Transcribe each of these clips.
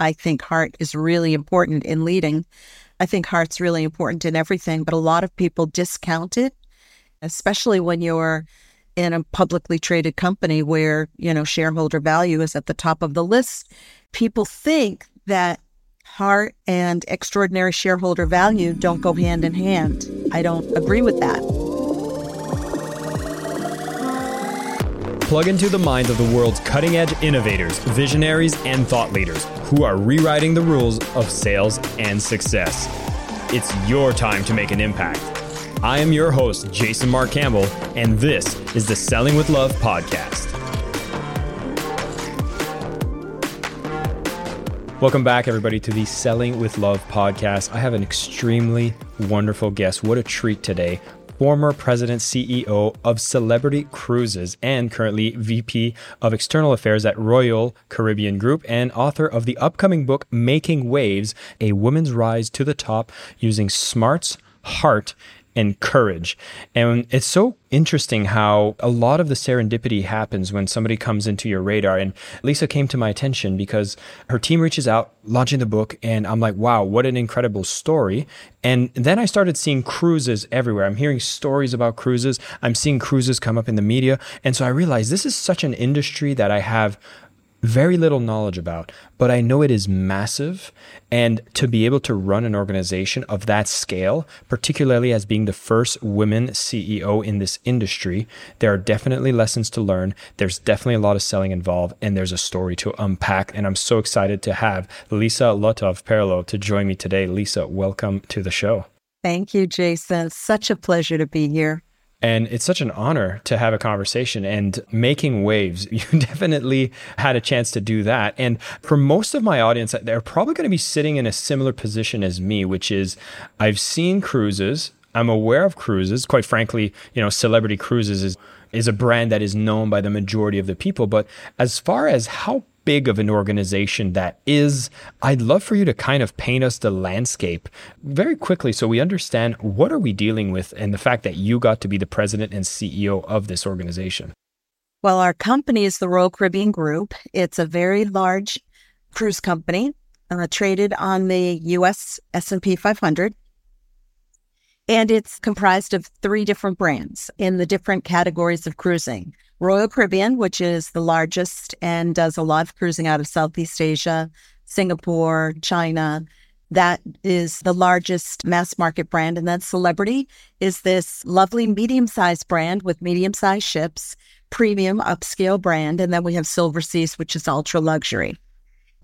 I think heart is really important in leading. I think heart's really important in everything, but a lot of people discount it, especially when you're in a publicly traded company where, you know, shareholder value is at the top of the list. People think that heart and extraordinary shareholder value don't go hand in hand. I don't agree with that. Plug into the minds of the world's cutting edge innovators, visionaries, and thought leaders who are rewriting the rules of sales and success. It's your time to make an impact. I am your host, Jason Marc Campbell, and this is the Selling with Love podcast. Welcome back, everybody, to the Selling with Love podcast. I have an extremely wonderful guest. What a treat today former president CEO of Celebrity Cruises and currently VP of External Affairs at Royal Caribbean Group and author of the upcoming book Making Waves A Woman's Rise to the Top Using Smarts, Heart, and courage. And it's so interesting how a lot of the serendipity happens when somebody comes into your radar. And Lisa came to my attention because her team reaches out, launching the book, and I'm like, wow, what an incredible story. And then I started seeing cruises everywhere. I'm hearing stories about cruises. I'm seeing cruises come up in the media. And so I realized this is such an industry that I have very little knowledge about, but I know it is massive. And to be able to run an organization of that scale, particularly as being the first women CEO in this industry, there are definitely lessons to learn. There's definitely a lot of selling involved, and there's a story to unpack. And I'm so excited to have Lisa Lutoff-Perlo to join me today. Lisa, welcome to the show. Thank you, Jason. Such a pleasure to be here. And it's such an honor to have a conversation and making waves. You definitely had a chance to do that. And for most of my audience, they're probably going to be sitting in a similar position as me, which is I've seen cruises. I'm aware of cruises. Quite frankly, you know, Celebrity Cruises is is a brand that is known by the majority of the people. But as far as how big of an organization that is, I'd love for you to kind of paint us the landscape very quickly so we understand what are we dealing with and the fact that you got to be the president and CEO of this organization. Well, our company is the Royal Caribbean Group. It's a very large cruise company uh, traded on the US S&P 500 and it's comprised of three different brands in the different categories of cruising. Royal Caribbean, which is the largest and does a lot of cruising out of Southeast Asia, Singapore, China. That is the largest mass market brand. And then Celebrity is this lovely medium sized brand with medium sized ships, premium upscale brand. And then we have Silver Seas, which is ultra luxury.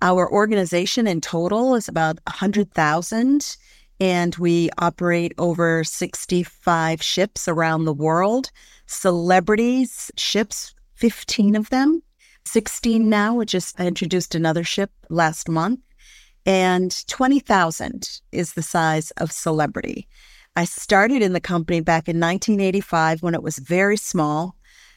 Our organization in total is about 100,000 and we operate over 65 ships around the world. Celebrities ships, 15 of them, 16 now. We just introduced another ship last month, and 20,000 is the size of Celebrity. I started in the company back in 1985 when it was very small.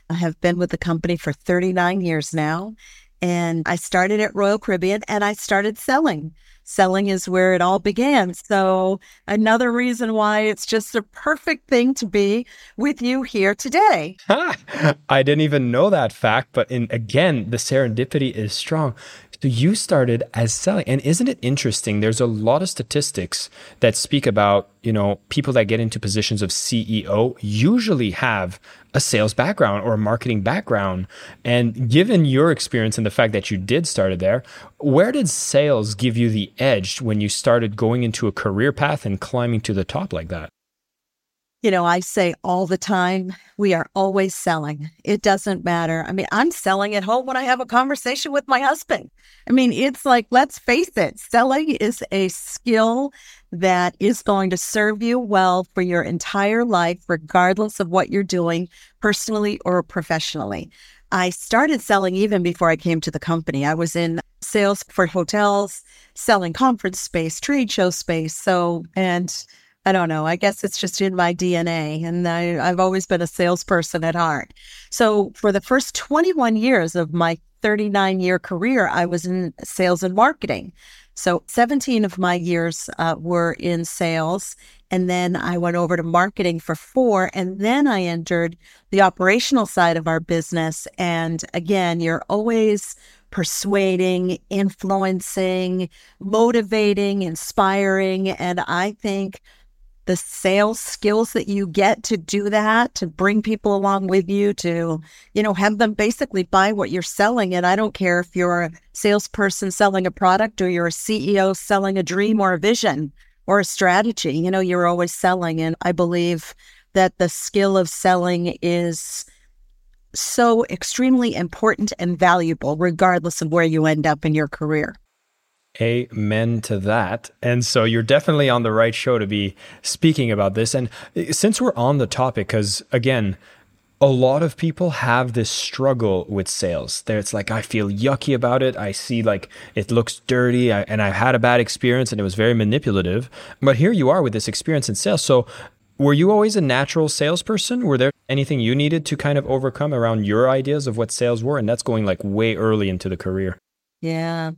I have been with the company for 39 years now. And I started at Royal Caribbean and I started selling selling is where it all began. So, another reason why it's just a perfect thing to be with you here today. I didn't even know that fact, but in again, the serendipity is strong. So you started as selling. And isn't it interesting? There's a lot of statistics that speak about, you know, people that get into positions of CEO usually have a sales background or a marketing background. And given your experience and the fact that you did started there, where did sales give you the edge when you started going into a career path and climbing to the top like that? You know, I say all the time, we are always selling. It doesn't matter. I mean, I'm selling at home when I have a conversation with my husband. I mean, it's like, let's face it, selling is a skill that is going to serve you well for your entire life, regardless of what you're doing personally or professionally. I started selling even before I came to the company. I was in sales for hotels, selling conference space, trade show space. So, and I don't know. I guess it's just in my DNA. And I, I've always been a salesperson at heart. So for the first 21 years of my 39 year career, I was in sales and marketing. So 17 of my years uh, were in sales. And then I went over to marketing for four. And then I entered the operational side of our business. And again, you're always persuading, influencing, motivating, inspiring. And I think the sales skills that you get to do that, to bring people along with you, to, you know, have them basically buy what you're selling. And I don't care if you're a salesperson selling a product or you're a CEO selling a dream or a vision or a strategy, you know, you're always selling. And I believe that the skill of selling is so extremely important and valuable, regardless of where you end up in your career. Amen to that. And so you're definitely on the right show to be speaking about this. And since we're on the topic, because again, a lot of people have this struggle with sales. There, it's like I feel yucky about it. I see like it looks dirty, I, and I've had a bad experience, and it was very manipulative. But here you are with this experience in sales. So, were you always a natural salesperson? Were there anything you needed to kind of overcome around your ideas of what sales were? And that's going like way early into the career. Yeah.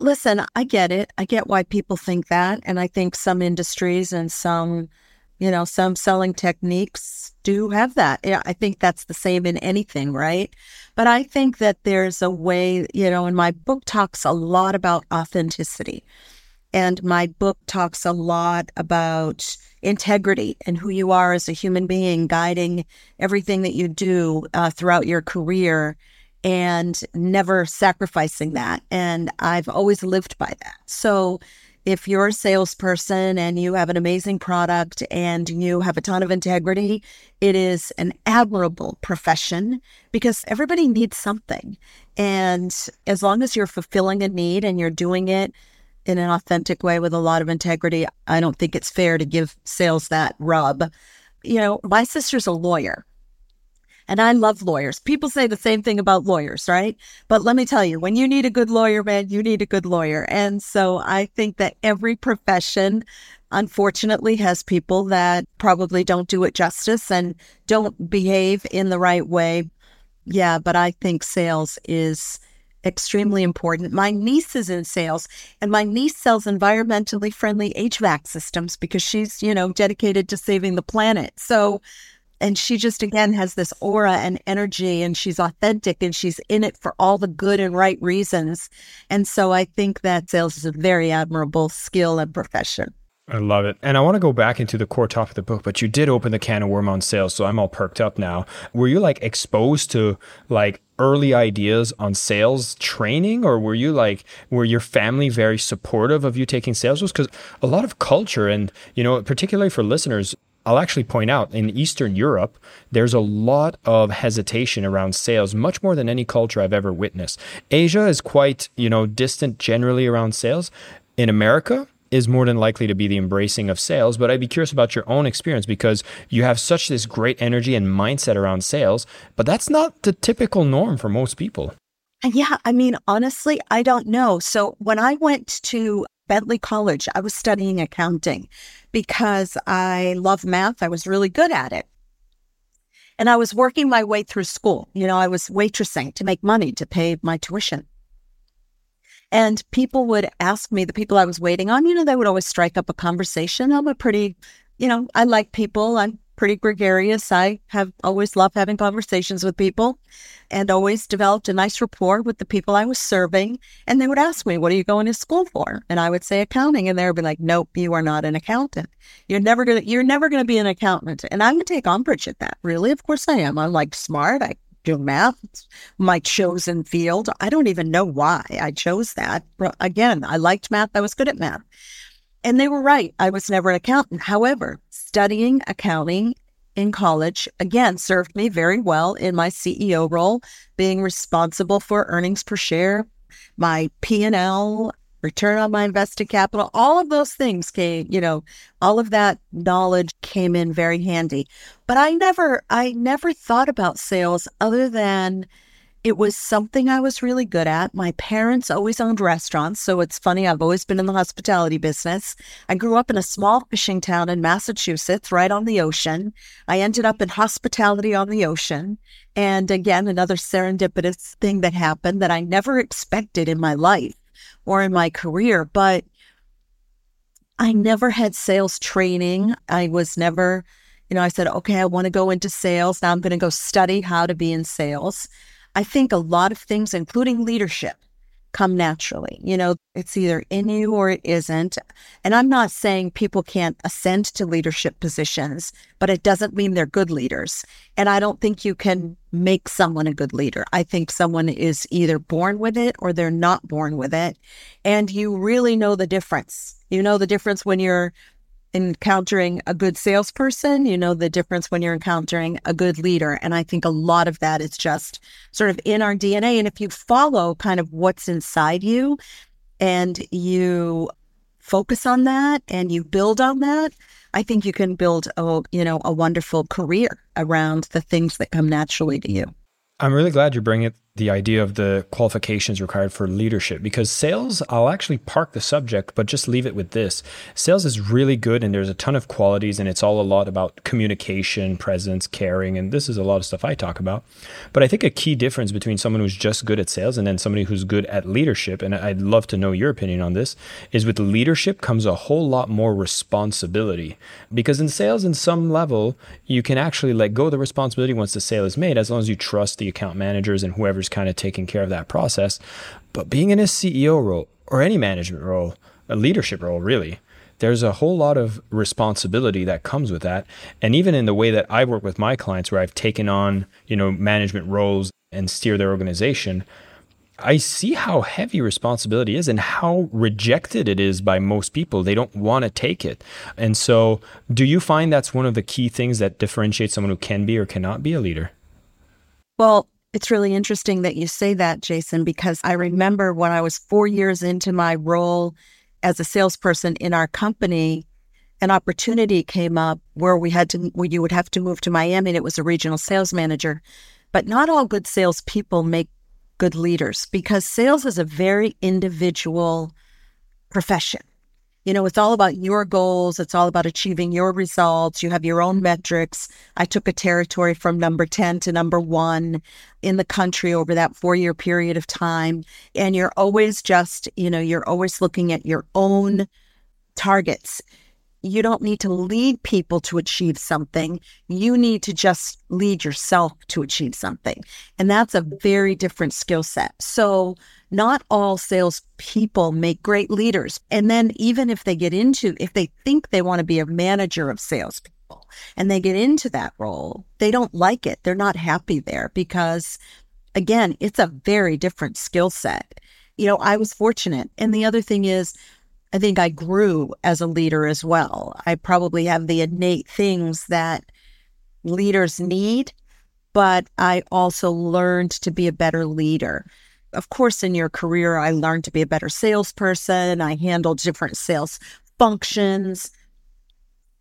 Listen, I get it. I get why people think that. And I think some industries and some, you know, some selling techniques do have that. Yeah, I think that's the same in anything, right? But I think that there's a way, you know, and my book talks a lot about authenticity. And my book talks a lot about integrity and who you are as a human being, guiding everything that you do uh, throughout your career and never sacrificing that. And I've always lived by that. So if you're a salesperson and you have an amazing product and you have a ton of integrity, it is an admirable profession because everybody needs something. And as long as you're fulfilling a need and you're doing it in an authentic way with a lot of integrity, I don't think it's fair to give sales that rub. You know, my sister's a lawyer. And I love lawyers. People say the same thing about lawyers, right? But let me tell you, when you need a good lawyer, man, you need a good lawyer. And so I think that every profession, unfortunately, has people that probably don't do it justice and don't behave in the right way. Yeah, but I think sales is extremely important. My niece is in sales and my niece sells environmentally friendly HVAC systems because she's, you know, dedicated to saving the planet. So and she just again has this aura and energy and she's authentic and she's in it for all the good and right reasons and so i think that sales is a very admirable skill and profession I love it. And I want to go back into the core topic of the book, but you did open the can of worm on sales. So I'm all perked up now. Were you like exposed to like early ideas on sales training or were you like, were your family very supportive of you taking sales? Because a lot of culture and, you know, particularly for listeners, I'll actually point out in Eastern Europe, there's a lot of hesitation around sales, much more than any culture I've ever witnessed. Asia is quite, you know, distant generally around sales. In America, is more than likely to be the embracing of sales, but I'd be curious about your own experience because you have such this great energy and mindset around sales, but that's not the typical norm for most people. Yeah, I mean, honestly, I don't know. So when I went to Bentley College, I was studying accounting because I love math. I was really good at it. And I was working my way through school. You know, I was waitressing to make money to pay my tuition. And people would ask me, the people I was waiting on, you know, they would always strike up a conversation. I'm a pretty, you know, I like people. I'm pretty gregarious. I have always loved having conversations with people and always developed a nice rapport with the people I was serving. And they would ask me, What are you going to school for? And I would say accounting. And they would be like, Nope, you are not an accountant. You're never gonna you're never gonna be an accountant. And I'm gonna take umbrage at that. Really? Of course I am. I'm like smart. I do math. It's my chosen field. I don't even know why I chose that. Again, I liked math. I was good at math. And they were right. I was never an accountant. However, studying accounting in college again served me very well in my CEO role, being responsible for earnings per share, my P&L, return on my invested capital, all of those things came, you know, all of that knowledge came in very handy. But I never I never thought about sales other than it was something I was really good at. My parents always owned restaurants. So it's funny, I've always been in the hospitality business. I grew up in a small fishing town in Massachusetts, right on the ocean. I ended up in hospitality on the ocean. And again, another serendipitous thing that happened that I never expected in my life or in my career. But I never had sales training. I was never, you know, I said, okay, I want to go into sales. Now I'm going to go study how to be in sales. I think a lot of things, including leadership, come naturally. You know, it's either in you or it isn't. And I'm not saying people can't ascend to leadership positions, but it doesn't mean they're good leaders. And I don't think you can make someone a good leader. I think someone is either born with it or they're not born with it. And you really know the difference. You know the difference when you're encountering a good salesperson, you know the difference when you're encountering a good leader. And I think a lot of that is just sort of in our DNA. And if you follow kind of what's inside you and you focus on that and you build on that, I think you can build a you know a wonderful career around the things that come naturally to you. I'm really glad you're bringing the idea of the qualifications required for leadership because sales, I'll actually park the subject, but just leave it with this. Sales is really good and there's a ton of qualities, and it's all a lot about communication, presence, caring, and this is a lot of stuff I talk about. But I think a key difference between someone who's just good at sales and then somebody who's good at leadership, and I'd love to know your opinion on this, is with leadership comes a whole lot more responsibility. Because in sales, in some level, you can actually let go of the responsibility once the sale is made, as long as you trust the account managers and whoever's kind of taking care of that process. But being in a CEO role or any management role, a leadership role, really, there's a whole lot of responsibility that comes with that. And even in the way that I work with my clients, where I've taken on, you know, management roles and steer their organization, I see how heavy responsibility is and how rejected it is by most people. They don't want to take it. And so, do you find that's one of the key things that differentiates someone who can be or cannot be a leader? Well, it's really interesting that you say that, Jason, because I remember when I was four years into my role as a salesperson in our company, an opportunity came up where we had to, where you would have to move to Miami, and it was a regional sales manager. But not all good salespeople make good leaders because sales is a very individual profession. You know, it's all about your goals. It's all about achieving your results. You have your own mm-hmm. metrics. I took a territory from number 10 to number one in the country over that four year period of time. And you're always just, you know, you're always looking at your own targets you don't need to lead people to achieve something. You need to just lead yourself to achieve something. And that's a very different skill set. So, not all salespeople make great leaders. And then, even if they get into, if they think they want to be a manager of salespeople and they get into that role, they don't like it. They're not happy there because, again, it's a very different skill set. You know, I was fortunate. And the other thing is, I think I grew as a leader as well. I probably have the innate things that leaders need, but I also learned to be a better leader. Of course, in your career, I learned to be a better salesperson. I handled different sales functions.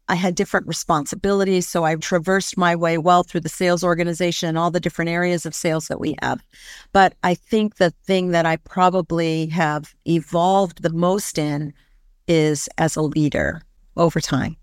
I had different responsibilities. So I traversed my way well through the sales organization and all the different areas of sales that we have. But I think the thing that I probably have evolved the most in is as a leader over time.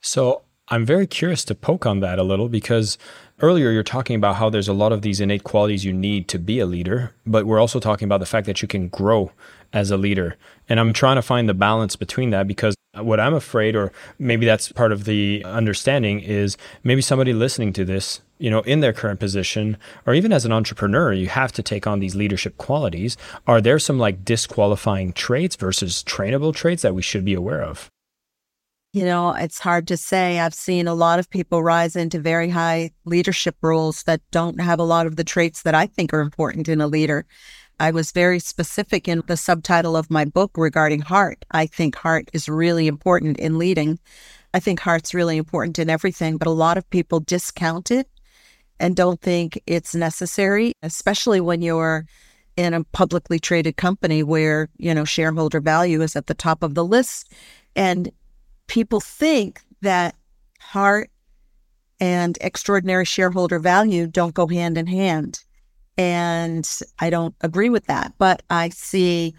So I'm very curious to poke on that a little because earlier you're talking about how there's a lot of these innate qualities you need to be a leader, but we're also talking about the fact that you can grow as a leader. And I'm trying to find the balance between that because what I'm afraid, or maybe that's part of the understanding, is maybe somebody listening to this, you know, in their current position, or even as an entrepreneur, you have to take on these leadership qualities. Are there some like disqualifying traits versus trainable traits that we should be aware of? You know, it's hard to say. I've seen a lot of people rise into very high leadership roles that don't have a lot of the traits that I think are important in a leader. I was very specific in the subtitle of my book regarding heart. I think heart is really important in leading. I think heart's really important in everything, but a lot of people discount it and don't think it's necessary, especially when you're in a publicly traded company where, you know, shareholder value is at the top of the list. And people think that heart and extraordinary shareholder value don't go hand in hand. And I don't agree with that. But I see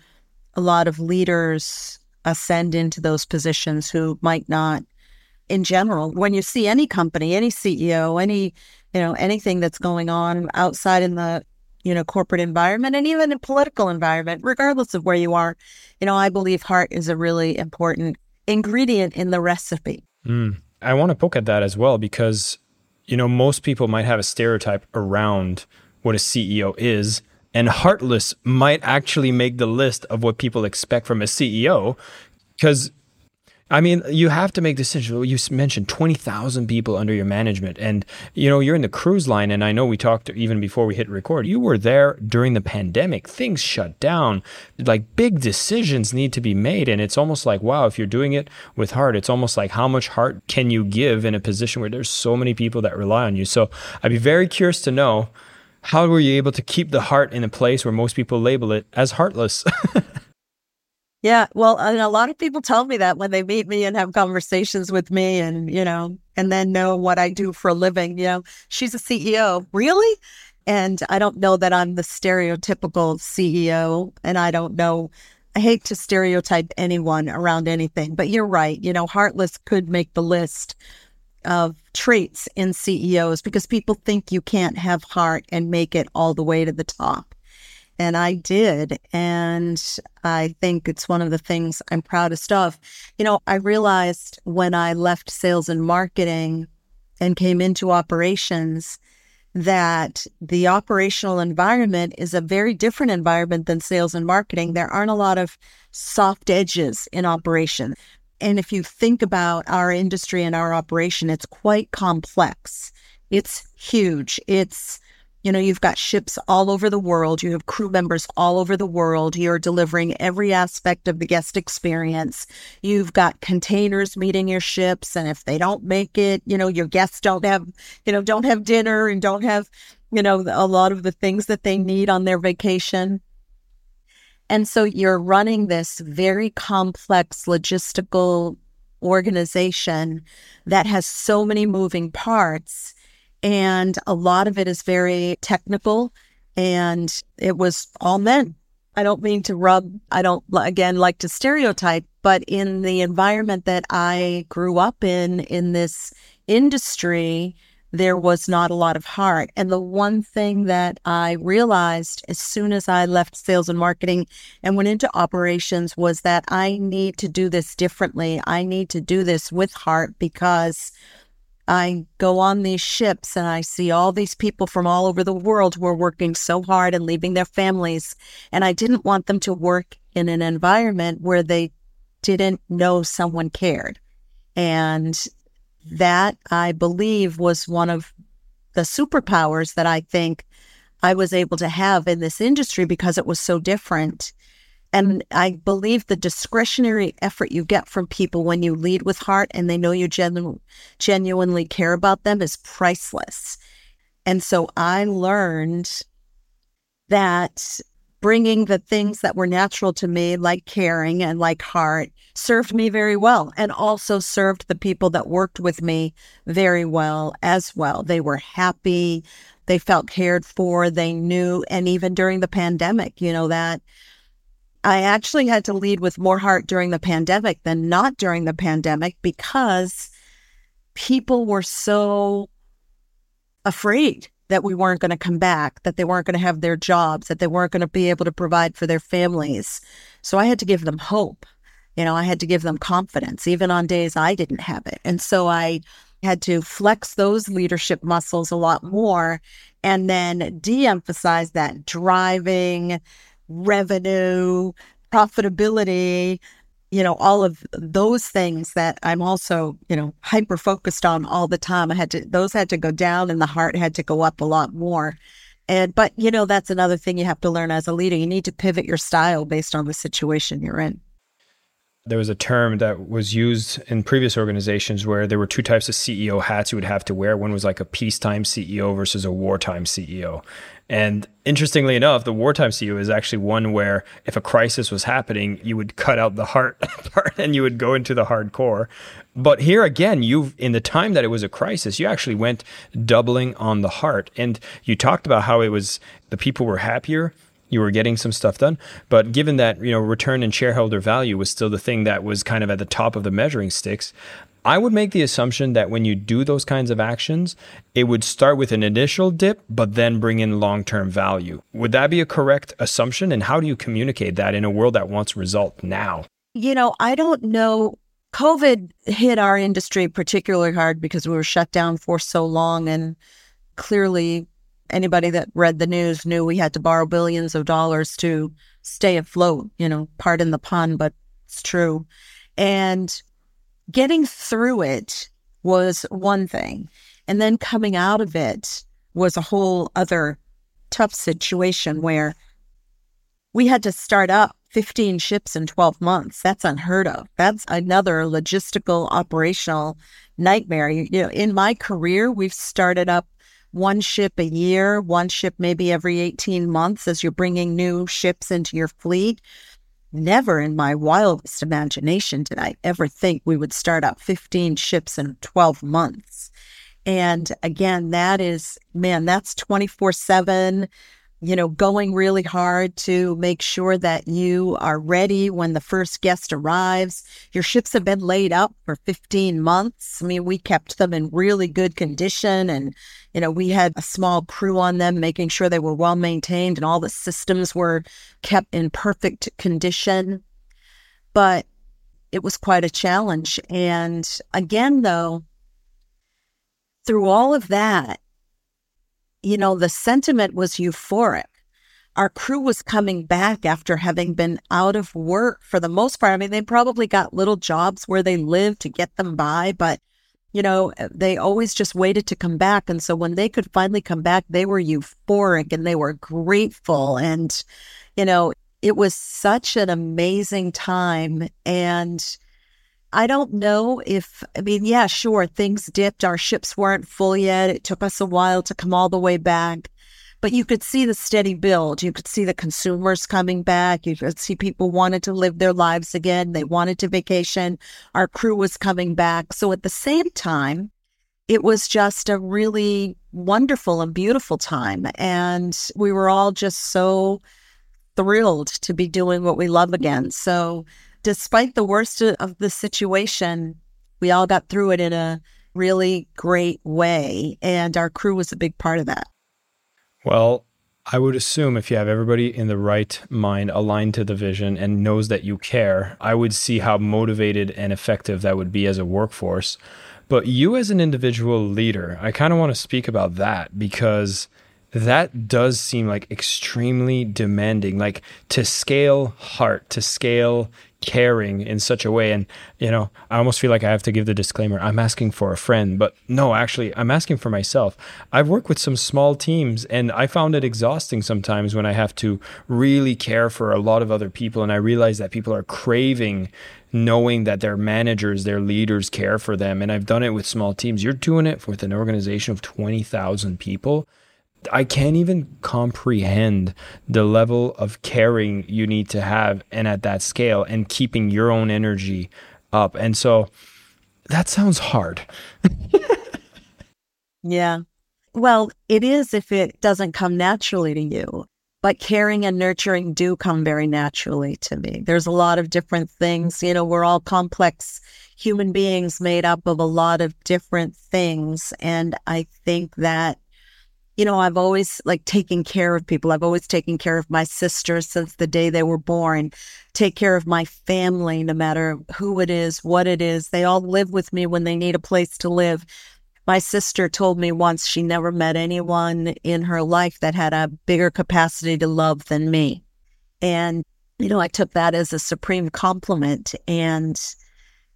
a lot of leaders ascend into those positions who might not in general when you see any company any ceo any you know anything that's going on outside in the you know corporate environment and even in political environment regardless of where you are you know i believe heart is a really important ingredient in the recipe mm. i want to poke at that as well because you know most people might have a stereotype around what a CEO is and heartless might actually make the list of what people expect from a CEO because I mean, you have to make decisions. You mentioned 20,000 people under your management. And, you know, you're in the cruise line. And I know we talked even before we hit record. You were there during the pandemic. Things shut down. Like big decisions need to be made. And it's almost like, wow, if you're doing it with heart, it's almost like how much heart can you give in a position where there's so many people that rely on you? So I'd be very curious to know how were you able to keep the heart in a place where most people label it as heartless? Yeah, well, and a lot of people tell me that when they meet me and have conversations with me and, you know, and then know what I do for a living, you know, she's a CEO. Really? And I don't know that I'm the stereotypical CEO and I don't know I hate to stereotype anyone around anything, but you're right. You know, heartless could make the list of traits in CEOs because people think you can't have heart and make it all the way to the top. And I did. And I think it's one of the things I'm proudest of. You know, I realized when I left sales and marketing and came into operations that the operational environment is a very different environment than sales and marketing. There aren't a lot of soft edges in operation. And if you think about our industry and our operation, it's quite complex. It's huge. It's you know, you've got ships all over the world. You have crew members all over the world. You're delivering every aspect of the guest experience. You've got containers meeting your ships. And if they don't make it, you know, your guests don't have, you know, don't have dinner and don't have, you know, a lot of the things that they need on their vacation. And so you're running this very complex logistical organization that has so many moving parts and a lot of it is very technical and it was all men. I don't mean to rub, I don't again like to stereotype, but in the environment that I grew up in, in this industry, there was not a lot of heart. And the one thing that I realized as soon as I left sales and marketing and went into operations was that I need to do this differently. I need to do this with heart because I go on these ships and I see all these people from all over the world who are working so hard and leaving their families. And I didn't want them to work in an environment where they didn't know someone cared. And that I believe was one of the superpowers that I think I was able to have in this industry because it was so different. And I believe the discretionary effort you get from people when you lead with heart and they know you genu- genuinely care about them is priceless. And so I learned that bringing the things that were natural to me, like caring and like heart, served me very well and also served the people that worked with me very well as well. They were happy. They felt cared for. They knew. And even during the pandemic, you know, that I actually had to lead with more heart during the pandemic than not during the pandemic because people were so afraid that we weren't going to come back, that they weren't going to have their jobs, that they weren't going to be able to provide for their families. So I had to give them hope. You know, I had to give them confidence, even on days I didn't have it. And so I had to flex those leadership muscles a lot more and then de emphasize that driving, revenue, profitability, you know, all of those things that I'm also, you know, hyper focused on all the time. I had to, those had to go down and the heart had to go up a lot more. And, but, you know, that's another thing you have to learn as a leader. You need to pivot your style based on the situation you're in there was a term that was used in previous organizations where there were two types of CEO hats you would have to wear. One was like a peacetime CEO versus a wartime CEO. And interestingly enough, the wartime CEO is actually one where if a crisis was happening, you would cut out the heart part and you would go into the hardcore. But here again, you in the time that it was a crisis, you actually went doubling on the heart. And you talked about how it was the people were happier you were getting some stuff done. But given that, you know, return and shareholder value was still the thing that was kind of at the top of the measuring sticks, I would make the assumption that when you do those kinds of actions, it would start with an initial dip, but then bring in long term value. Would that be a correct assumption? And how do you communicate that in a world that wants result now? You know, I don't know. COVID hit our industry particularly hard because we were shut down for so long and clearly anybody that read the news knew we had to borrow billions of dollars to stay afloat, you know, pardon the pun, but it's true. And getting through it was one thing. And then coming out of it was a whole other tough situation where we had to start up 15 ships in 12 months. That's unheard of. That's another logistical operational nightmare. You, know, in my career, we've started up one ship a year, one ship maybe every 18 months as you're bringing new ships into your fleet. Never in my wildest imagination did I ever think we would start up 15 ships in 12 months. And again, that is, man, that's 24 7 you know, going really hard to make sure that you are ready when the first guest arrives. Your ships have been laid up for 15 months. I mean, we kept them in really good condition and, you know, we had a small crew on them making sure they were well maintained and all the systems were kept in perfect condition. But it was quite a challenge. And again, though, through all of that, you know, the sentiment was euphoric. Our crew was coming back after having been out of work for the most part. I mean, they probably got little jobs where they lived to get them by, but, you know, eh, they always just waited to come back. And so when they could finally come back, they were euphoric and they were grateful. And, you know, it was such an amazing time. And, I don't know if, I mean, yeah, sure, things dipped. Our ships weren't full yet. It took us a while to come all the way back. But you could see the steady build. You could see the consumers coming back. You could see people wanted to live their lives again. They wanted to vacation. Our crew was coming back. So at the same time, it was just a really wonderful and beautiful time. And we were all just so thrilled to be doing what we love again. So despite the worst of the situation, we all got through it in a really great way. And our crew was a big part of that. Well, I would assume if you have everybody in the right mind aligned to the vision and knows that you care, I would see how motivated and effective that would be as a workforce. But you, as an individual leader, I kind of want to speak about that because that does seem like extremely demanding, like to scale heart, to scale caring in such a way. And, you know, I almost feel like I have to give the disclaimer I'm asking for a friend, but no, actually, I'm asking for myself. I've worked with some small teams and I found it exhausting sometimes when I have to really care for a lot of other people. And I realize that people are craving knowing that their managers, their leaders care for them. And I've done it with small teams. You're doing it with an organization of 20,000 people. I can't even comprehend the level of caring you need to have and at that scale and keeping your own energy up. And so that sounds hard. yeah. Well, it is if it doesn't come naturally to you. But caring and nurturing do come very naturally to me. There's a lot of different things. You know, we're all complex human beings made up of a lot of different things. And I think that you know, I've always like taken care of people. I've always taken care of my sisters since the day they were born, take care of my family, no matter who it is, what it is. They all live with me when they need a place to live. My sister told me once she never met anyone in her life that had a bigger capacity to love than me. And, you know, I took that as a supreme compliment. And,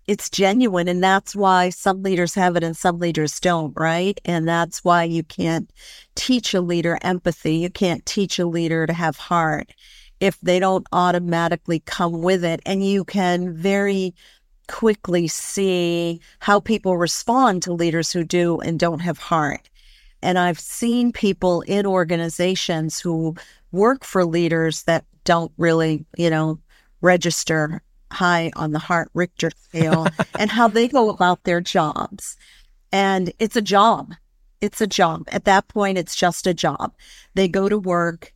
it's genuine and that's why some leaders have it and some leaders don't right? And that's why you can't teach a leader empathy. You can't teach a leader to have heart. If they don't automatically come with it and you can very quickly see how people respond to leaders who do and don't have heart. And i've seen people in organizations who work for leaders that don't really you know register high on the Heart Richter scale and how they go about their jobs. And it's a job. It's a job. At that point, it's just a job. They go to work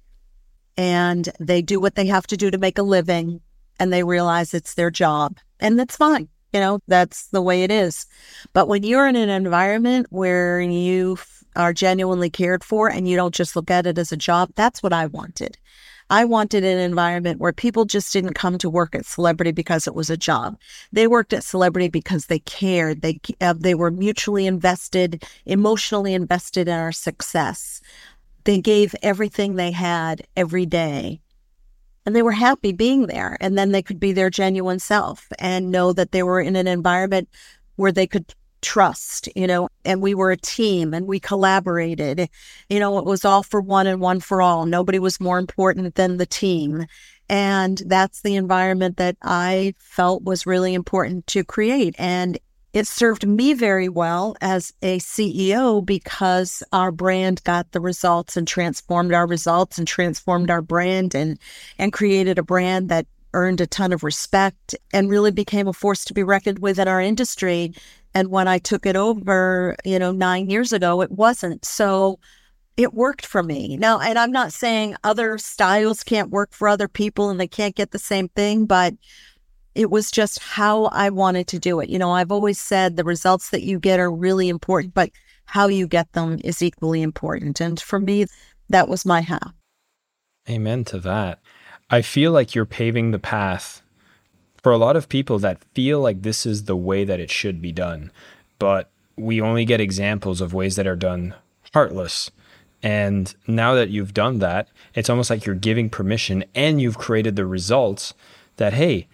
and they do what they have to do to make a living and they realize it's their job. And that's fine. You know, that's the way it is. But when you're in an environment where you are genuinely cared for and you don't just look at it as a job, that's what I wanted. I wanted an environment where people just didn't come to work at Celebrity because it was a job. They worked at Celebrity because they cared. They uh, they were mutually invested, emotionally invested in our success. They gave everything they had every day and they were happy being there. And then they could be their genuine self and know that they were in an environment where they could trust, you know, and we were a team and we collaborated. You know, it was all for one and one for all. Nobody was more important than the team. And that's the environment that I felt was really important to create. And it served me very well as a CEO because our brand got the results and transformed our results and transformed our brand and and created a brand that earned a ton of respect and really became a force to be reckoned with in our industry. And when I took it over, you know, nine years ago, it wasn't. So it worked for me. Now, and I'm not saying other styles can't work for other people and they can't get the same thing, but it was just how I wanted to do it. You know, I've always said the results that you get are really important, but how you get them is equally important. And for me, that was my how. Amen to that. I feel like you're paving the path for a lot of people that feel like this is the way that it should be done. But we only get examples of ways that are done heartless. And now that you've done that, it's almost like you're giving permission and you've created the results that, hey,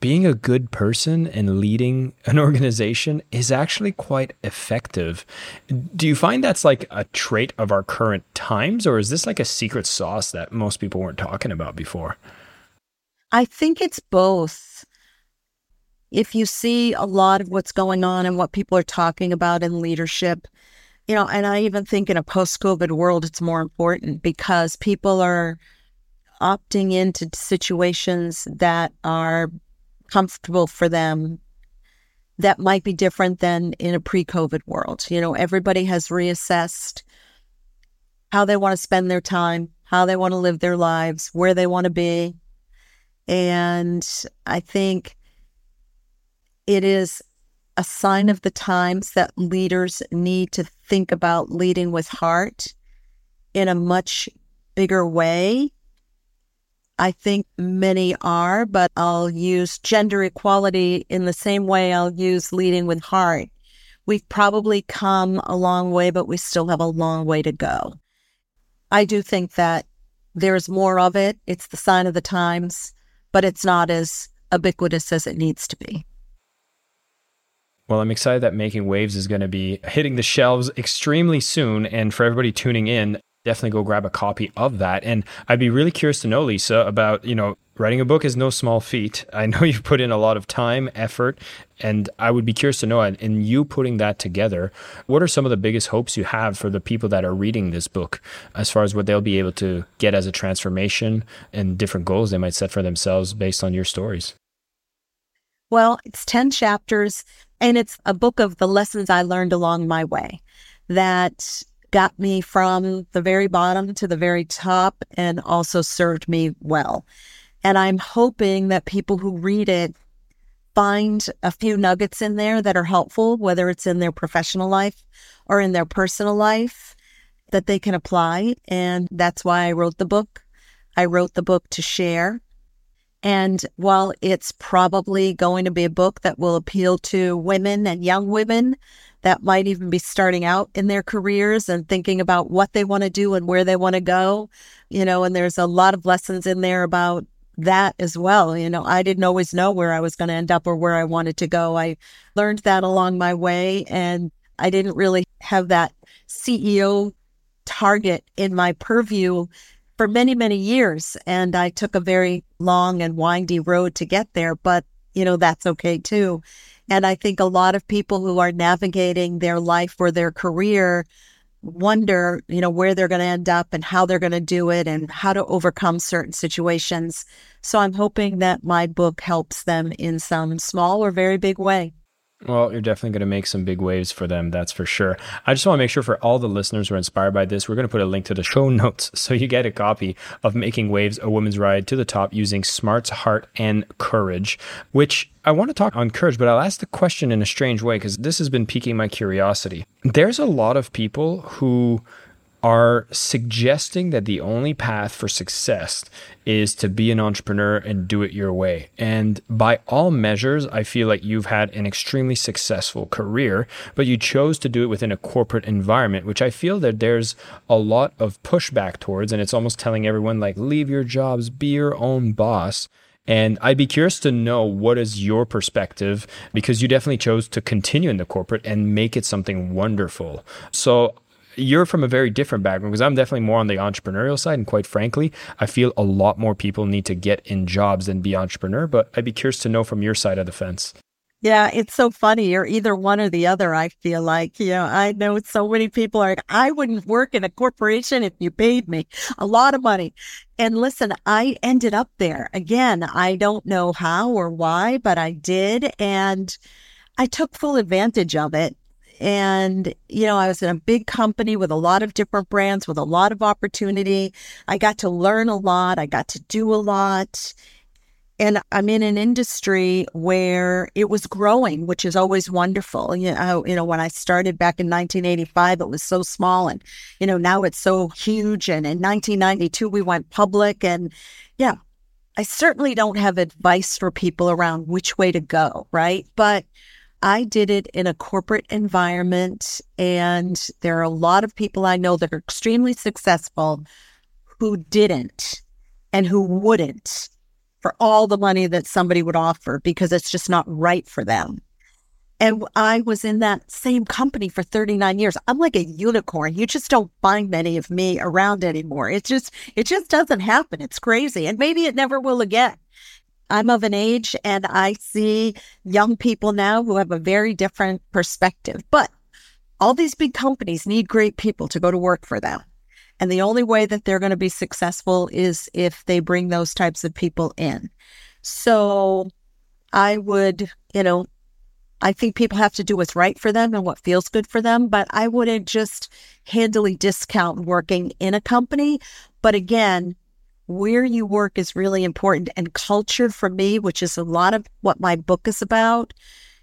being a good person and leading an organization is actually quite effective. Do you find that's like a trait of our current times, or is this like a secret sauce that most people weren't talking about before? I think it's both. If you see a lot of what's going on and what people are talking about in leadership, you know, and I even think in a post COVID world, it's more important because people are opting into situations that are comfortable for them that might be different than in a pre COVID world. You know, everybody has reassessed how they want to spend their time, how they want to live their lives, where they want to be. And I think it is a sign of the times that leaders need to think about leading with heart in a much bigger way I think many are, but I'll use gender equality in the same way I'll use leading with heart. We've probably come a long way, but we still have a long way to go. I do think that there's more of it. It's the sign of the times, but it's not as ubiquitous as it needs to be. Well, I'm excited that Making Waves is going to be hitting the shelves extremely soon. And for everybody tuning in, definitely go grab a copy of that. And I'd be really curious to know, Lisa, about, you know, writing a book is no small feat. I know you've put in a lot of time, effort, and I would be curious to know, in you putting that together, what are some of the biggest hopes you have for the people that are reading this book as far as what they'll be able to get as a transformation and different goals they might set for themselves based on your stories? Well, it's 10 chapters, and it's a book of the lessons I learned along my way that got me from the very bottom to the very top and also served me well. And I'm hoping that people who read it find a few nuggets in there that are helpful, whether it's in their professional life or in their personal life, that they can apply. And that's why I wrote the book. I wrote the book to share. And while it's probably going to be a book that will appeal to women and young women, that might even be starting out in their careers and thinking about what they want to do and where they want to go. You know, and there's a lot of lessons in there about that as well. You know, I didn't always know where I was going to end up or where I wanted to go. I learned that along my way and I didn't really have that CEO target in my purview for many, many years. And I took a very long and windy road to get there, but you know, that's okay too. And I think a lot of people who are navigating their life or their career wonder, you know, where they're going to end up and how they're going to do it and how to overcome certain situations. So I'm hoping that my book helps them in some small or very big way. Well, you're definitely going to make some big waves for them, that's for sure. I just want to make sure for all the listeners who are inspired by this, we're going to put a link to the show notes so you get a copy of Making Waves, a woman's ride to the top using smarts, heart, and courage, which I want to talk on courage, but I'll ask the question in a strange way because this has been piquing my curiosity. There's a lot of people who are suggesting that the only path for success is to be an entrepreneur and do it your way. And by all measures, I feel like you've had an extremely successful career, but you chose to do it within a corporate environment, which I feel that there's a lot of pushback towards. And it's almost telling everyone, like, leave your jobs, be your own boss. And I'd be curious to know what is your perspective because you definitely chose to continue in the corporate and make it something wonderful. So you're from a very different background because I'm definitely more on the entrepreneurial side. And quite frankly, I feel a lot more people need to get in jobs than be entrepreneur. But I'd be curious to know from your side of the fence. Yeah, it's so funny. You're either one or the other. I feel like, you know, I know so many people are, like, I wouldn't work in a corporation if you paid me a lot of money. And listen, I ended up there again. I don't know how or why, but I did. And I took full advantage of it. And, you know, I was in a big company with a lot of different brands, with a lot of opportunity. I got to learn a lot. I got to do a lot. And I'm in an industry where it was growing, which is always wonderful. You know, you know, when I started back in 1985, it was so small, and you know now it's so huge. And in 1992, we went public, and yeah, I certainly don't have advice for people around which way to go, right? But I did it in a corporate environment, and there are a lot of people I know that are extremely successful who didn't and who wouldn't for all the money that somebody would offer because it's just not right for them. And I was in that same company for 39 years. I'm like a unicorn. You just don't find many of me around anymore. It just it just doesn't happen. It's crazy. And maybe it never will again. I'm of an age and I see young people now who have a very different perspective. But all these big companies need great people to go to work for them. And the only way that they're going to be successful is if they bring those types of people in. So I would, you know, I think people have to do what's right for them and what feels good for them, but I wouldn't just handily discount working in a company. But again, where you work is really important. And culture for me, which is a lot of what my book is about,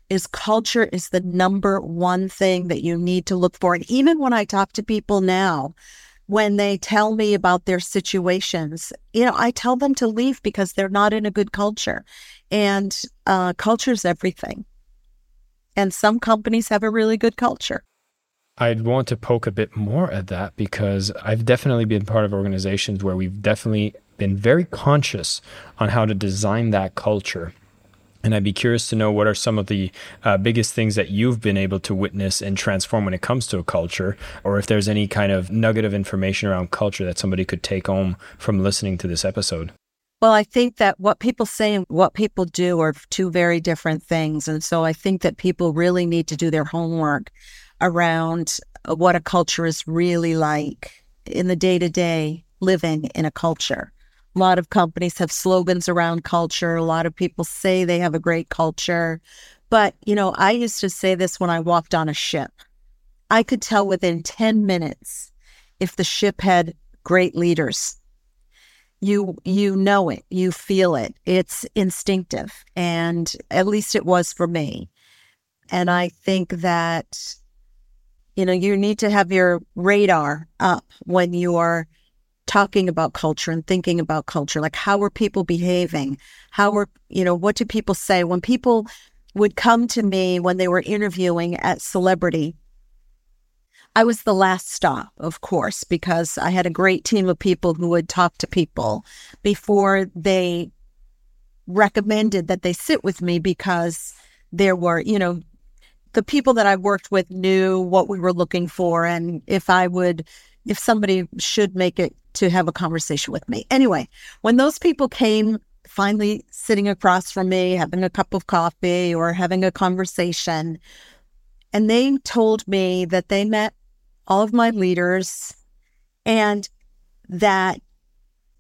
is culture is the number one thing that you need to look for. And even when I talk to people now, when they tell me about their situations, you know, I tell them to leave because they're not in a good culture. And uh, culture is everything. And some companies have a really good culture. I'd want to poke a bit more at that because I've definitely been part of organizations where we've definitely been very conscious on how to design that culture. And I'd be curious to know what are some of the uh, biggest things that you've been able to witness and transform when it comes to a culture, or if there's any kind of nugget of information around culture that somebody could take home from listening to this episode. Well, I think that what people say and what people do are two very different things. And so I think that people really need to do their homework around uh, what a culture is really like in the day to day living in a culture. A lot of companies have slogans around culture. A lot of people say they have a great culture. But, you know, I used to say this when I walked on a ship. I could tell within 10 minutes if the ship had great leaders. You you know it, you feel it. It's instinctive and at least it was for me. And I think that you know, you need to have your radar up when you are talking about culture and thinking about culture. Like, how are people behaving? How are, you know, what do people say? When people would come to me when they were interviewing at Celebrity, I was the last stop, of course, because I had a great team of people who would talk to people before they recommended that they sit with me because there were, you know, the people that I worked with knew what we were looking for and if I would, if somebody should make it to have a conversation with me. Anyway, when those people came finally sitting across from me, having a cup of coffee or having a conversation, and they told me that they met all of my leaders and that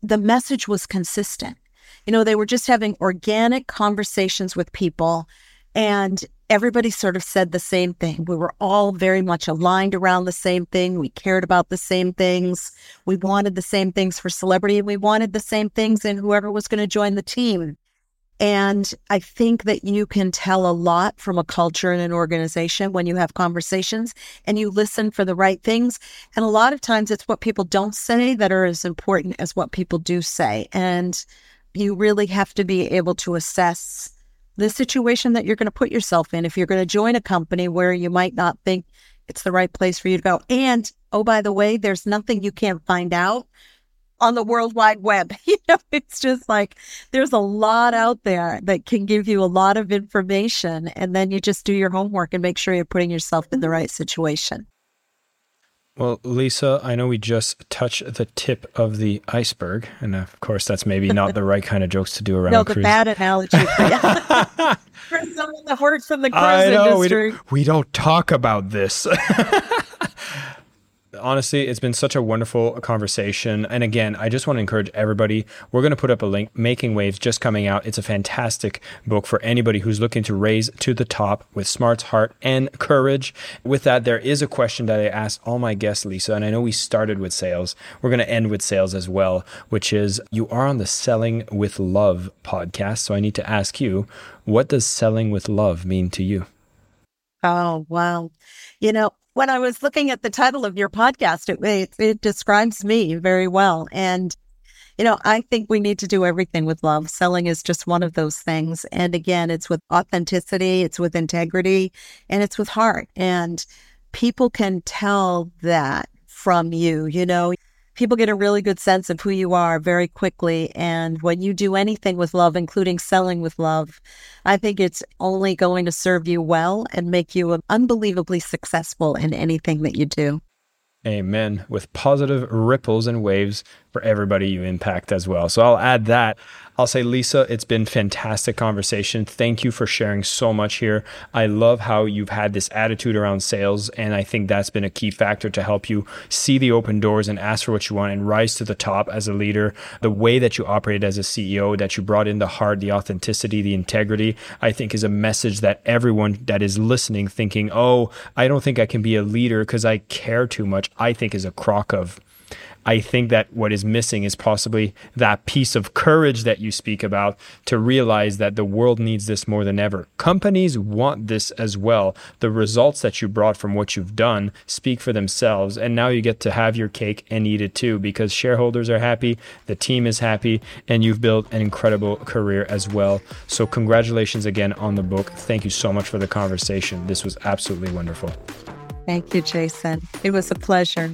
the message was consistent. You know, they were just having organic conversations with people and everybody sort of said the same thing. We were all very much aligned around the same thing. We cared about the same things. We wanted the same things for celebrity and we wanted the same things in whoever was going to join the team. And I think that you can tell a lot from a culture in an organization when you have conversations and you listen for the right things. And a lot of times it's what people don't say that are as important as what people do say. And you really have to be able to assess the situation that you're going to put yourself in if you're going to join a company where you might not think it's the right place for you to go. And oh, by the way, there's nothing you can't find out on the World Wide Web. You know, it's just like there's a lot out there that can give you a lot of information. And then you just do your homework and make sure you're putting yourself in the mm-hmm. right situation. Well, Lisa, I know we just touched the tip of the iceberg, and of course, that's maybe not the right kind of jokes to do around. No, the cruise. bad analogy for, someone that works in the cruise I know, industry. We don't, we don't talk about this honestly, it's been such a wonderful conversation. And again, I just want to encourage everybody. We're going to put up a link. Making Waves just coming out. It's a fantastic book for anybody who's looking to raise to the top with smarts, heart, and courage. With that, there is a question that I asked all my guests, Lisa, and I know we started with sales. We're going to end with sales as well, which is you are on the Selling with Love podcast. So I need to ask you, what does selling with love mean to you? Oh, wow. You know, when I was looking at the title of your podcast, it, it, it describes me very well. And, you know, I think we need to do everything with love. Selling is just one of those things. And again, it's with authenticity, it's with integrity, and it's with heart. And people can tell that from you. You know, people get a really good sense of who you are very quickly. And when you do anything with love, including selling with love, I think it's only going to serve you well and make you unbelievably successful in anything that you do. Amen. With positive ripples and waves for everybody you impact as well. So I'll add that. I'll say, Lisa, it's been fantastic conversation. Thank you for sharing so much here. I love how you've had this attitude around sales, and I think that's been a key factor to help you see the open doors and ask for what you want and rise to the top as a leader. The way that you operated as a CEO, that you brought in the heart, the authenticity, the integrity, I think is a message that everyone that is listening, thinking, oh, I don't think I can be a leader because I care too much, I think is a crock of I think that what is missing is possibly that piece of courage that you speak about to realize that the world needs this more than ever. Companies want this as well. The results that you brought from what you've done speak for themselves. And now you get to have your cake and eat it too because shareholders are happy, the team is happy, and you've built an incredible career as well. So, congratulations again on the book. Thank you so much for the conversation. This was absolutely wonderful. Thank you, Jason. It was a pleasure.